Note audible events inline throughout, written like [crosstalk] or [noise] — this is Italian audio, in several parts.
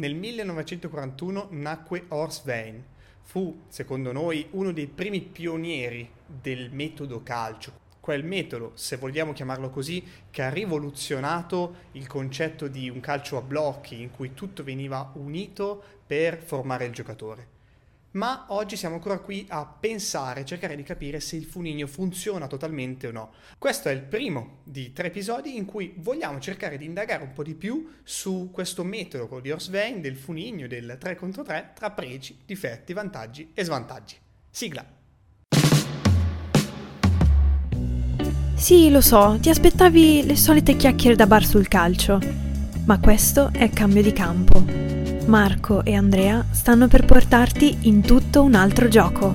Nel 1941 nacque Horst Wayne. Fu, secondo noi, uno dei primi pionieri del metodo calcio. Quel metodo, se vogliamo chiamarlo così, che ha rivoluzionato il concetto di un calcio a blocchi in cui tutto veniva unito per formare il giocatore ma oggi siamo ancora qui a pensare, cercare di capire se il funigno funziona totalmente o no. Questo è il primo di tre episodi in cui vogliamo cercare di indagare un po' di più su questo metodo di Horsvein, del funigno, del 3 contro 3, tra pregi, difetti, vantaggi e svantaggi. Sigla! Sì, lo so, ti aspettavi le solite chiacchiere da bar sul calcio, ma questo è cambio di campo Marco e Andrea stanno per portarti in tutto un altro gioco.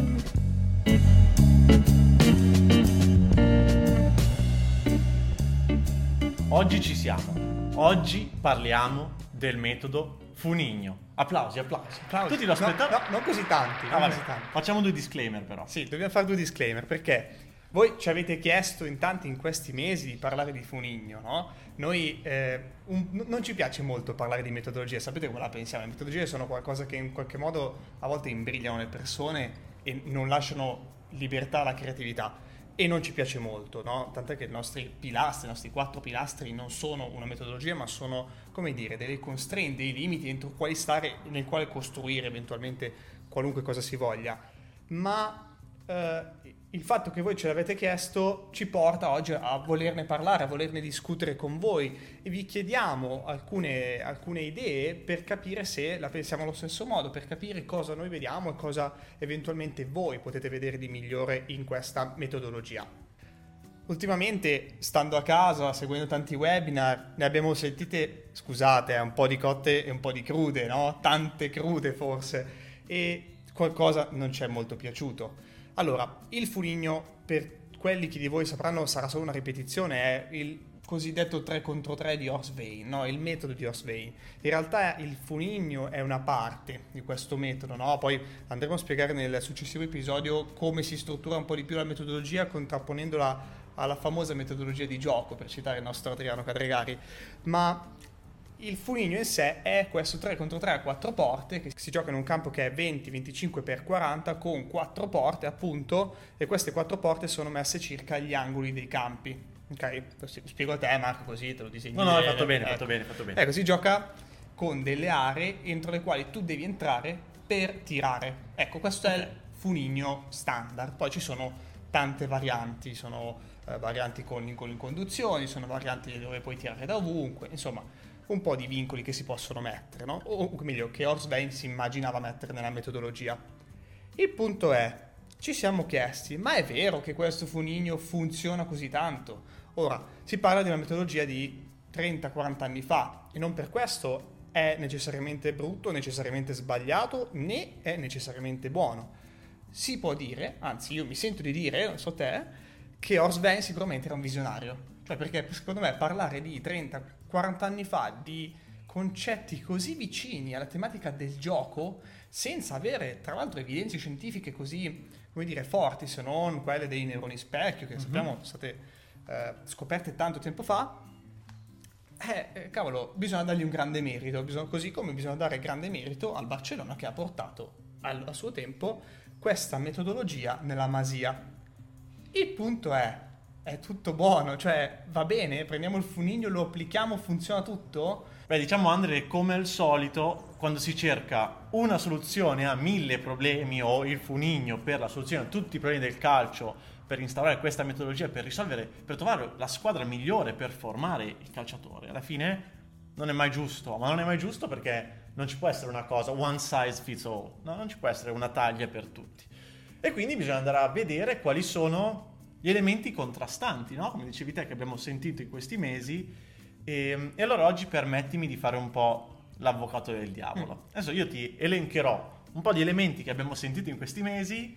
Oggi ci siamo. Oggi parliamo del metodo Funigno. Applausi, applausi. applausi. Tu ti lo aspettavi? No, no, non così tanti. Ah, non così tanti. Facciamo due disclaimer però. Sì, dobbiamo fare due disclaimer perché voi ci avete chiesto in tanti in questi mesi di parlare di Funigno, no? Noi eh, un, non ci piace molto parlare di metodologie, sapete come la pensiamo? Le metodologie sono qualcosa che in qualche modo a volte imbrigliano le persone e non lasciano libertà alla creatività e non ci piace molto, no? Tant'è che i nostri pilastri, i nostri quattro pilastri non sono una metodologia, ma sono, come dire, delle constraint, dei limiti entro quali stare, nel quale costruire eventualmente qualunque cosa si voglia. Ma eh, il fatto che voi ce l'avete chiesto ci porta oggi a volerne parlare, a volerne discutere con voi e vi chiediamo alcune, alcune, idee per capire se la pensiamo allo stesso modo, per capire cosa noi vediamo e cosa eventualmente voi potete vedere di migliore in questa metodologia. Ultimamente, stando a casa, seguendo tanti webinar, ne abbiamo sentite, scusate, un po' di cotte e un po' di crude, no? Tante crude forse, e qualcosa non ci è molto piaciuto. Allora, il fuligno, per quelli che di voi sapranno, sarà solo una ripetizione, è il cosiddetto 3 contro 3 di Horsvein, no? il metodo di Horsvein. In realtà il funigno è una parte di questo metodo, no? poi andremo a spiegare nel successivo episodio come si struttura un po' di più la metodologia contrapponendola alla famosa metodologia di gioco, per citare il nostro Adriano Cadregari. Ma il funigno in sé è questo 3 contro 3 a 4 porte che si gioca in un campo che è 20-25 x 40 con 4 porte appunto e queste 4 porte sono messe circa agli angoli dei campi. Ok? Spiego a te Marco così te lo disegni. No, no, hai fatto bene, ecco. fatto bene, fatto bene. Ecco, si gioca con delle aree entro le quali tu devi entrare per tirare. Ecco, questo okay. è il funigno standard. Poi ci sono tante varianti, sono eh, varianti con, con conduzioni, sono varianti dove puoi tirare da ovunque, insomma un po' di vincoli che si possono mettere, no? o meglio, che Horsvein si immaginava mettere nella metodologia. Il punto è, ci siamo chiesti, ma è vero che questo funigno funziona così tanto? Ora, si parla di una metodologia di 30-40 anni fa e non per questo è necessariamente brutto, necessariamente sbagliato, né è necessariamente buono. Si può dire, anzi io mi sento di dire, non so te, che Horsvein sicuramente era un visionario. Cioè perché secondo me parlare di 30 40 anni fa di concetti così vicini alla tematica del gioco senza avere tra l'altro evidenze scientifiche così come dire forti se non quelle dei neuroni specchio che mm-hmm. sappiamo sono state eh, scoperte tanto tempo fa eh, eh, cavolo bisogna dargli un grande merito bisogna, così come bisogna dare grande merito al Barcellona che ha portato al, a suo tempo questa metodologia nella Masia il punto è è tutto buono, cioè va bene, prendiamo il funigno, lo applichiamo, funziona tutto? Beh, diciamo Andre, come al solito, quando si cerca una soluzione a mille problemi o il funigno per la soluzione a tutti i problemi del calcio, per instaurare questa metodologia, per risolvere, per trovare la squadra migliore per formare il calciatore, alla fine non è mai giusto, ma non è mai giusto perché non ci può essere una cosa one size fits all, no? non ci può essere una taglia per tutti. E quindi bisogna andare a vedere quali sono gli elementi contrastanti, no? come dicevi te che abbiamo sentito in questi mesi. E, e, allora oggi permettimi di fare un po' l'avvocato del diavolo. Mm. Adesso io ti elencherò un po' di elementi che abbiamo sentito in questi mesi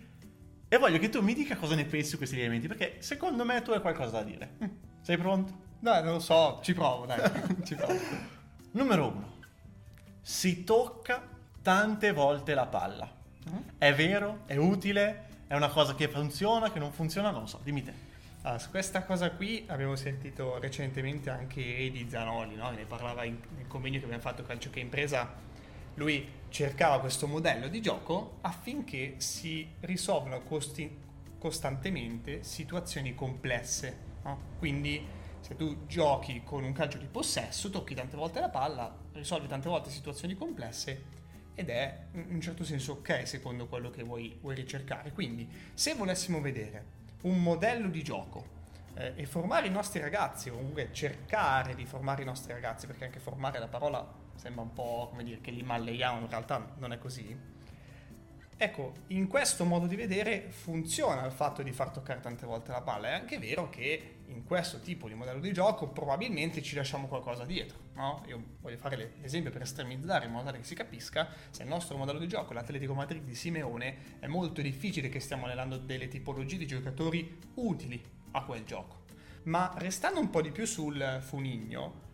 e voglio che tu mi dica cosa ne pensi su questi elementi, perché secondo me tu hai qualcosa da dire. Mm. Sei pronto? Dai, non lo so, ci provo, dai. [laughs] ci provo. Numero uno. Si tocca tante volte la palla. Mm. È vero? È utile? È una cosa che funziona, che non funziona? Non lo so, dimmi te. Allora, su questa cosa qui abbiamo sentito recentemente anche Edi Zanoli, no? ne parlava in, nel convegno che abbiamo fatto Calcio che Impresa, Lui cercava questo modello di gioco affinché si risolvano costi- costantemente situazioni complesse. no? Quindi se tu giochi con un calcio di possesso, tocchi tante volte la palla, risolvi tante volte situazioni complesse ed è in un certo senso ok secondo quello che vuoi, vuoi ricercare. Quindi se volessimo vedere un modello di gioco eh, e formare i nostri ragazzi, o comunque cercare di formare i nostri ragazzi, perché anche formare la parola sembra un po' come dire che li malleiamo, in realtà non è così. Ecco, in questo modo di vedere funziona il fatto di far toccare tante volte la palla. È anche vero che in questo tipo di modello di gioco probabilmente ci lasciamo qualcosa dietro. No? Io voglio fare l'esempio per estremizzare in modo tale che si capisca. Se il nostro modello di gioco l'Atletico Madrid di Simeone, è molto difficile che stiamo allenando delle tipologie di giocatori utili a quel gioco. Ma restando un po' di più sul funigno,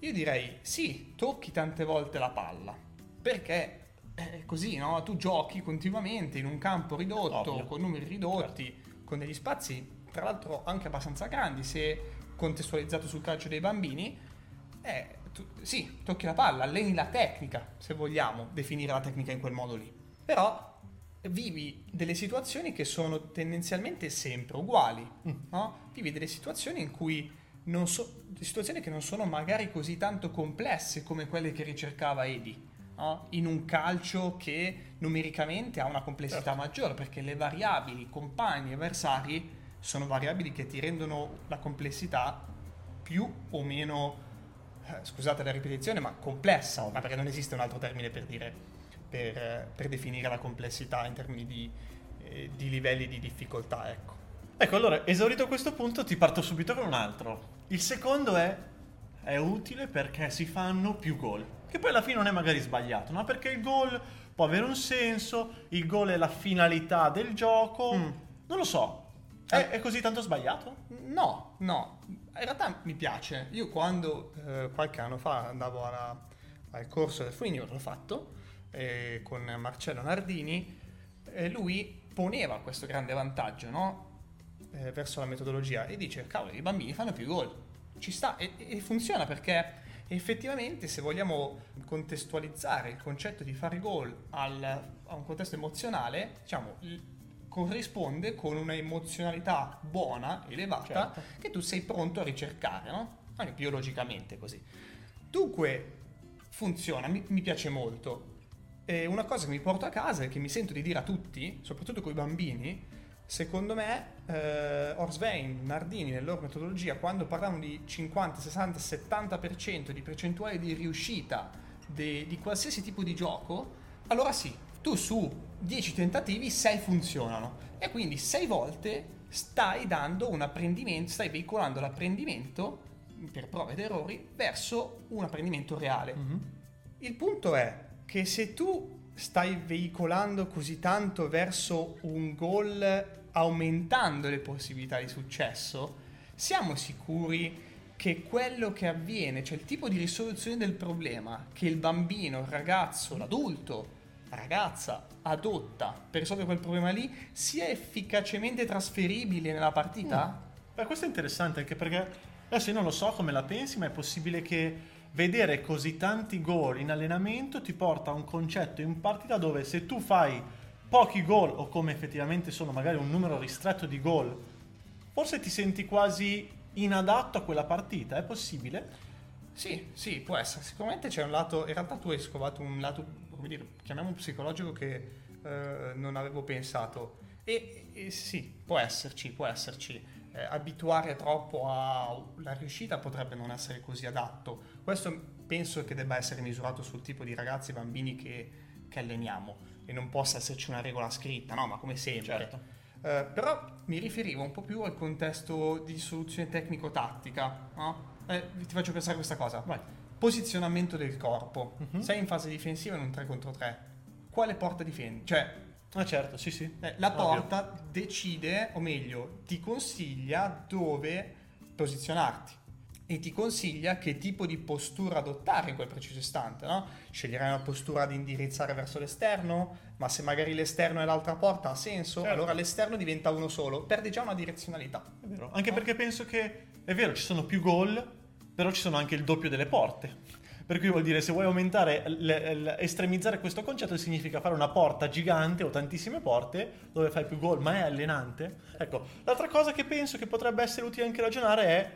io direi sì, tocchi tante volte la palla. Perché è così, no? Tu giochi continuamente in un campo ridotto, Ovvio. con numeri ridotti, Certo. con degli spazi, tra l'altro anche abbastanza grandi, se contestualizzato sul calcio dei bambini. Eh, tu- sì, tocchi la palla, alleni la tecnica, se vogliamo definire la tecnica in quel modo lì. Però vivi delle situazioni che sono tendenzialmente sempre uguali, no? Vivi delle situazioni in cui non so, situazioni che non sono magari così tanto complesse come quelle che ricercava Edi, no? in un calcio che numericamente ha una complessità Certo. maggiore, perché le variabili, compagni, avversari, sono variabili che ti rendono la complessità più o meno, eh, scusate la ripetizione, ma complessa, ma perché non esiste un altro termine per dire, per, per definire la complessità in termini di, eh, di livelli di difficoltà, ecco. Ecco, allora, esaurito questo punto, ti parto subito con un altro. Il secondo è, è utile perché si fanno più gol. Che poi alla fine non è magari sbagliato, no? Perché il gol può avere un senso, il gol è la finalità del gioco. Mm. Non lo so, è, Eh. è così tanto sbagliato? No, no, in realtà mi piace. Io quando eh, qualche anno fa andavo alla- al corso del Funigno, l'ho fatto, eh, con Marcello Nardini, e lui poneva questo grande vantaggio, no? Eh, verso la metodologia e dice, cavolo, i bambini fanno più gol. Ci sta e, e funziona perché effettivamente se vogliamo contestualizzare il concetto di fare gol al- a un contesto emozionale, diciamo, corrisponde con una emozionalità buona, elevata, Certo. che tu sei pronto a ricercare, no? Anche biologicamente così. Dunque, funziona, mi, mi piace molto. E una cosa che mi porto a casa e che mi sento di dire a tutti, soprattutto con i bambini, secondo me eh, Orsvein, Nardini, nella loro metodologia, quando parlavano di 50, 60, 70% di percentuale di riuscita de- di qualsiasi tipo di gioco, allora sì, tu su 10 tentativi 6 funzionano e quindi 6 volte stai dando un apprendimento, stai veicolando l'apprendimento per prove ed errori verso un apprendimento reale. Il punto è che se tu stai veicolando così tanto verso un goal aumentando le possibilità di successo, siamo sicuri che quello che avviene, cioè il tipo di risoluzione del problema che il bambino, il ragazzo, l'adulto, la ragazza adotta per risolvere quel problema lì sia efficacemente trasferibile nella partita? Beh, questo è interessante anche perché adesso io non lo so come la pensi, ma è possibile che vedere così tanti gol in allenamento ti porta a un concetto in partita dove se tu fai pochi gol o come effettivamente sono magari un numero ristretto di gol, forse ti senti quasi inadatto a quella partita, è possibile? Sì, sì, può essere. Sicuramente c'è un lato, in realtà tu hai scovato un lato, come dire, chiamiamo psicologico che eh, non avevo pensato. E, e sì, può esserci, può esserci. Eh, abituare troppo alla riuscita potrebbe non essere così adatto. Questo penso che debba essere misurato sul tipo di ragazzi e bambini che, che alleniamo e non possa esserci una regola scritta, no? Ma come sempre. Certo. Eh, però mi riferivo un po' più al contesto di soluzione tecnico-tattica. no? Eh, ti faccio pensare a questa cosa. Vai. Posizionamento del corpo. Mhm. Sei in fase difensiva in un 3 contro 3. Quale porta difendi? Cioè, Ah certo, sì sì. eh, la Ovvio. porta decide, o meglio, ti consiglia dove posizionarti e ti consiglia che tipo di postura adottare in quel preciso istante, no? Sceglierai una postura di indirizzare verso l'esterno, ma se magari l'esterno è l'altra porta ha senso, Certo. allora l'esterno diventa uno solo, perde già una direzionalità. È vero. Anche perché penso che è vero, ci sono più gol, però ci sono anche il doppio delle porte. Per cui vuol dire se vuoi aumentare, l- l- estremizzare questo concetto significa fare una porta gigante o tantissime porte dove fai più gol, ma è allenante. Ecco, l'altra cosa che penso che potrebbe essere utile anche ragionare è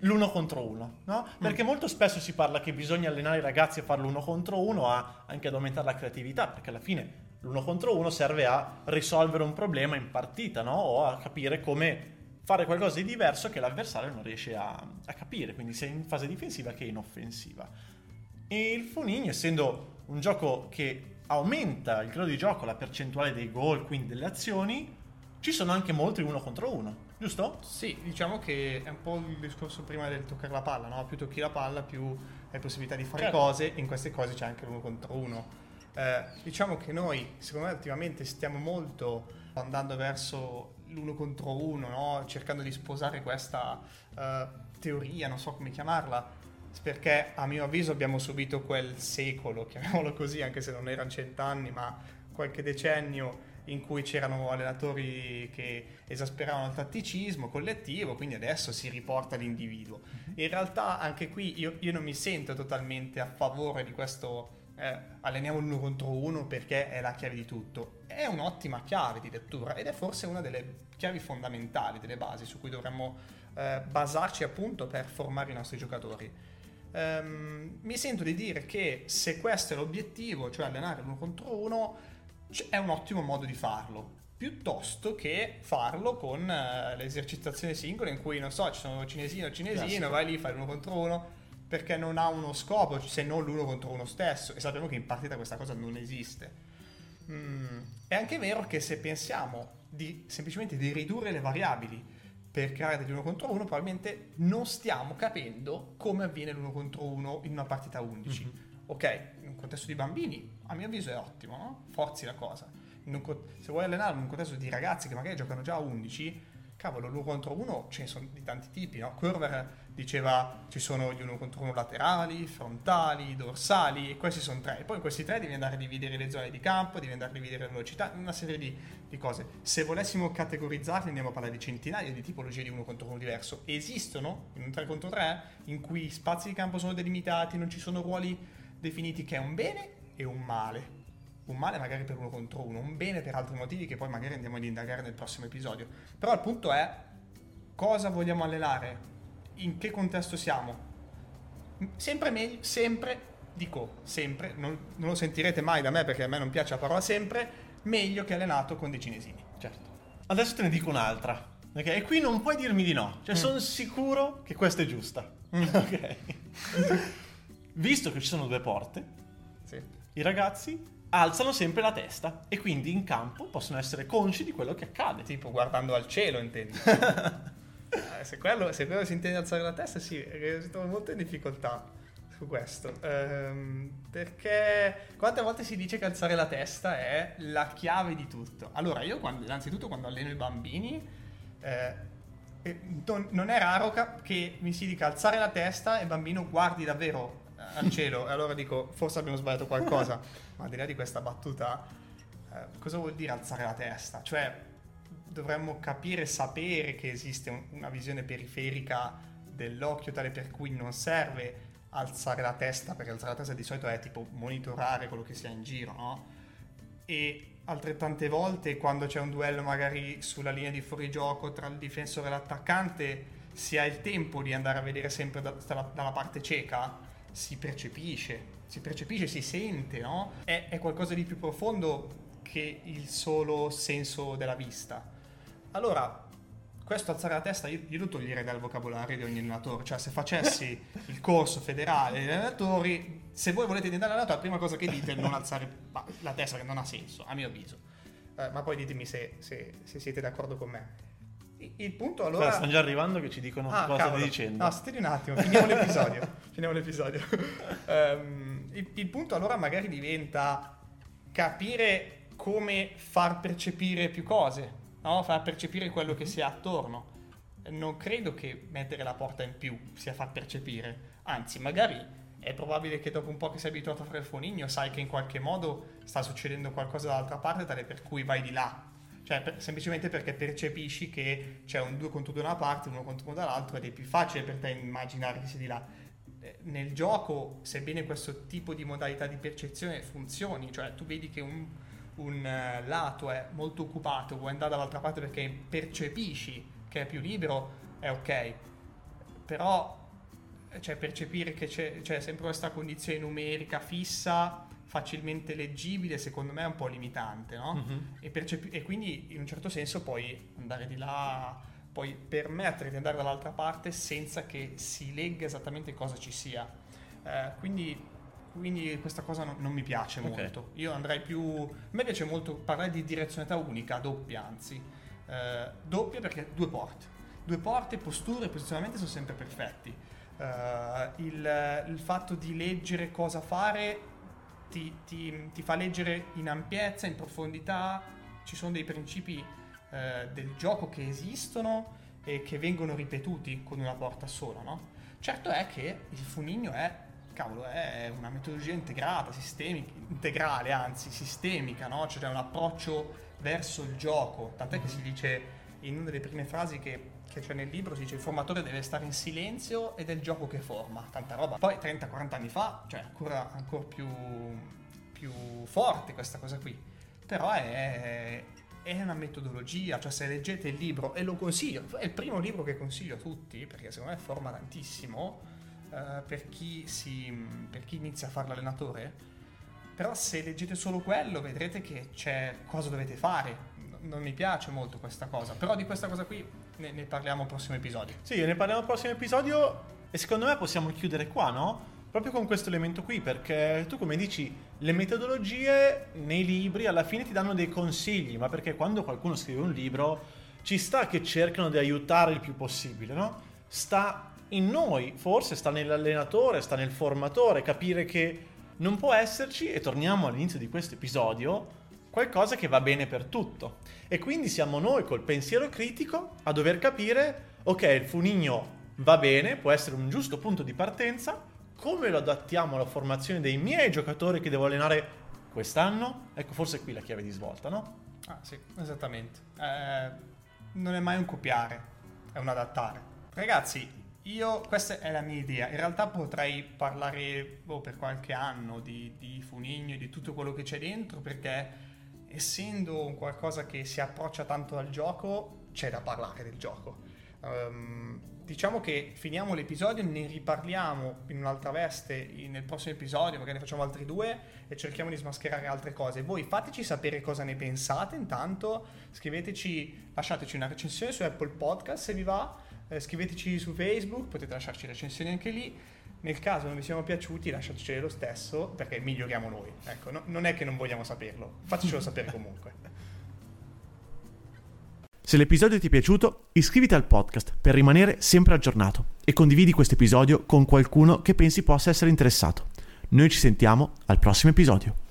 l'uno contro uno, no? Perché mm. molto spesso si parla che bisogna allenare i ragazzi a fare l'uno contro uno, a, anche ad aumentare la creatività, perché alla fine l'uno contro uno serve a risolvere un problema in partita, no? O a capire come fare qualcosa di diverso che l'avversario non riesce a, a capire, quindi sia in fase difensiva che in offensiva. E il Funin, essendo un gioco che aumenta il grado di gioco, la percentuale dei gol, quindi delle azioni, ci sono anche molti uno contro uno, giusto? Sì, diciamo che è un po' il discorso prima del toccare la palla, no? Più tocchi la palla, più hai possibilità di fare certo. cose, in queste cose c'è anche l'uno contro uno. Eh, diciamo che noi, secondo me, ultimamente stiamo molto andando verso l'uno contro uno, no? cercando di sposare questa uh, teoria, non so come chiamarla, perché a mio avviso abbiamo subito quel secolo, chiamiamolo così, anche se non erano cent'anni, ma qualche decennio in cui c'erano allenatori che esasperavano il tatticismo collettivo, quindi adesso si riporta l'individuo. Mhm. In realtà anche qui io, io non mi sento totalmente a favore di questo eh, alleniamo l'uno contro uno perché è la chiave di tutto. È un'ottima chiave di lettura ed è forse una delle chiavi fondamentali, delle basi su cui dovremmo eh, basarci appunto per formare i nostri giocatori. Um, mi sento di dire che se questo è l'obiettivo, cioè allenare uno contro uno, è un ottimo modo di farlo piuttosto che farlo con uh, le esercitazioni singole in cui non so ci sono cinesino cinesino Classico. vai lì fai uno contro uno perché non ha uno scopo se non l'uno contro uno stesso e sappiamo che in partita questa cosa non esiste. Mm. È anche vero che se pensiamo di, semplicemente di ridurre le variabili per creare degli uno contro uno, probabilmente non stiamo capendo come avviene l'uno contro uno in una partita 11. Mm-hmm. Ok, in un contesto di bambini, a mio avviso è ottimo, no? forzi la cosa. Un, se vuoi allenarlo in un contesto di ragazzi che magari giocano già a 11, cavolo, l'uno contro uno ce ne sono di tanti tipi, no? Curver diceva ci sono gli uno contro uno laterali, frontali, dorsali, e questi sono tre. E poi in questi tre devi andare a dividere le zone di campo, devi andare a dividere la velocità, una serie di, di cose. Se volessimo categorizzarli andiamo a parlare di centinaia di tipologie di uno contro uno diverso. Esistono in un 3 contro 3 in cui spazi di campo sono delimitati, non ci sono ruoli definiti che è un bene e un male un male magari per uno contro uno, un bene per altri motivi che poi magari andiamo ad indagare nel prossimo episodio. Però il punto è cosa vogliamo allenare, in che contesto siamo. Sempre meglio, sempre, dico sempre, non, non, lo sentirete mai da me perché a me non piace la parola sempre, meglio che allenato con dei cinesini. Certo. Adesso te ne dico un'altra. Okay? E qui non puoi dirmi di no. Cioè, mm. sono sicuro che questa è giusta. Mm. [laughs] Ok. Visto che ci sono due porte, sì. i ragazzi alzano sempre la testa e quindi in campo possono essere consci di quello che accade. Tipo guardando al cielo, intendi? [laughs] eh, se, quello, se, quello, si intende alzare la testa, sì, si trova molto in difficoltà su questo. Ehm, perché quante volte si dice che alzare la testa è la chiave di tutto? Allora, io quando, innanzitutto quando alleno i bambini, eh, non è raro che mi si dica alzare la testa e il bambino guardi davvero al cielo. e allora dico, forse abbiamo sbagliato qualcosa. Ma al di là di questa battuta, eh, cosa vuol dire alzare la testa? Cioè, dovremmo capire, sapere che esiste un, una visione periferica dell'occhio tale per cui non serve alzare la testa, perché alzare la testa di solito è tipo monitorare quello che sia in giro, no? E altrettante volte quando c'è un duello magari sulla linea di fuorigioco tra il difensore e l'attaccante, si ha il tempo di andare a vedere sempre da, dalla, dalla parte cieca, si percepisce, si percepisce, si sente, no? È, è qualcosa di più profondo che il solo senso della vista. Allora, questo alzare la testa io, io lo toglierei dal vocabolario di ogni allenatore. Cioè, se facessi [laughs] il corso federale degli allenatori, se voi volete diventare allenatore, la prima cosa che dite è non alzare la testa, che non ha senso, a mio avviso. Eh, ma poi ditemi se, se, se siete d'accordo con me. Il punto allora... Però stanno già arrivando che ci dicono ah, cosa stai dicendo. No, stai un attimo, finiamo [laughs] l'episodio. finiamo l'episodio. Um, il, il punto allora magari diventa capire come far percepire più cose, no? far percepire quello che si ha attorno. Non credo che mettere la porta in più sia far percepire, anzi magari è probabile che dopo un po' che sei abituato a fare il fonigno sai che in qualche modo sta succedendo qualcosa dall'altra parte tale per cui vai di là cioè, per, semplicemente perché percepisci che c'è un 2 contro 2 da una parte, uno contro uno dall'altra ed è più facile per te immaginare che sia di là. eh, nel gioco, sebbene questo tipo di modalità di percezione funzioni, cioè tu vedi che un, un uh, lato è molto occupato, vuoi andare dall'altra parte perché percepisci che è più libero, è ok. Però cioè, percepire che c'è, c'è sempre questa condizione numerica fissa, facilmente leggibile, secondo me è un po' limitante, no? Mm-hmm. E, percepi- e quindi in un certo senso puoi andare di là, puoi permettere di andare dall'altra parte senza che si legga esattamente cosa ci sia. Eh, quindi quindi questa cosa non, non mi piace okay. molto. Io andrei più. A me piace molto parlare di direzionalità unica, doppia anzi. Eh, doppia perché due porte. Due porte, posture e posizionamento sono sempre perfetti. Uh, il, il, fatto di leggere cosa fare ti, ti, ti, fa leggere in ampiezza, in profondità, ci sono dei principi uh, del gioco che esistono e che vengono ripetuti con una porta sola, no? Certo è che il funigno è, cavolo, è una metodologia integrata, sistemica, integrale, anzi sistemica, no? Cioè un approccio verso il gioco, tant'è che si dice in una delle prime frasi che che c'è nel libro si dice il formatore deve stare in silenzio ed è il gioco che forma, tanta roba. Poi 30-40 anni fa, cioè ancora, ancora più, più, forte questa cosa qui, però è, è, una metodologia, cioè se leggete il libro, e lo consiglio, è il primo libro che consiglio a tutti, perché secondo me forma tantissimo uh, per, chi si, per chi inizia a fare l'allenatore, però se leggete solo quello vedrete che c'è cosa dovete fare, non mi piace molto questa cosa, però di questa cosa qui ne, ne parliamo al prossimo episodio. Sì, ne parliamo al prossimo episodio e secondo me possiamo chiudere qua, no? Proprio con questo elemento qui, perché tu come dici, le metodologie nei libri alla fine ti danno dei consigli, ma perché quando qualcuno scrive un libro ci sta che cercano di aiutare il più possibile, no? Sta in noi, forse sta nell'allenatore, sta nel formatore, capire che non può esserci, e torniamo all'inizio di questo episodio, qualcosa che va bene per tutto. E quindi siamo noi col pensiero critico a dover capire, ok, il funigno va bene, può essere un giusto punto di partenza, come lo adattiamo alla formazione dei miei giocatori che devo allenare quest'anno? Ecco, forse qui la chiave di svolta, no? Ah sì, esattamente. Eh, non è mai un copiare, è un adattare. Ragazzi, io, questa è la mia idea. In realtà potrei parlare oh, per qualche anno di, di Funigno e di tutto quello che c'è dentro perché essendo qualcosa che si approccia tanto al gioco, c'è da parlare del gioco. Um, diciamo che finiamo l'episodio, ne riparliamo in un'altra veste nel prossimo episodio, magari ne facciamo altri due e cerchiamo di smascherare altre cose. Voi fateci sapere cosa ne pensate intanto, scriveteci, lasciateci una recensione su Apple Podcast se vi va, eh, scriveteci su Facebook, potete lasciarci recensioni anche lì nel caso non vi siamo piaciuti, lasciatecelo lo stesso perché miglioriamo noi. Ecco, no, non è che non vogliamo saperlo, fatecelo sapere comunque. Se l'episodio ti è piaciuto, iscriviti al podcast per rimanere sempre aggiornato e condividi questo episodio con qualcuno che pensi possa essere interessato. Noi ci sentiamo al prossimo episodio.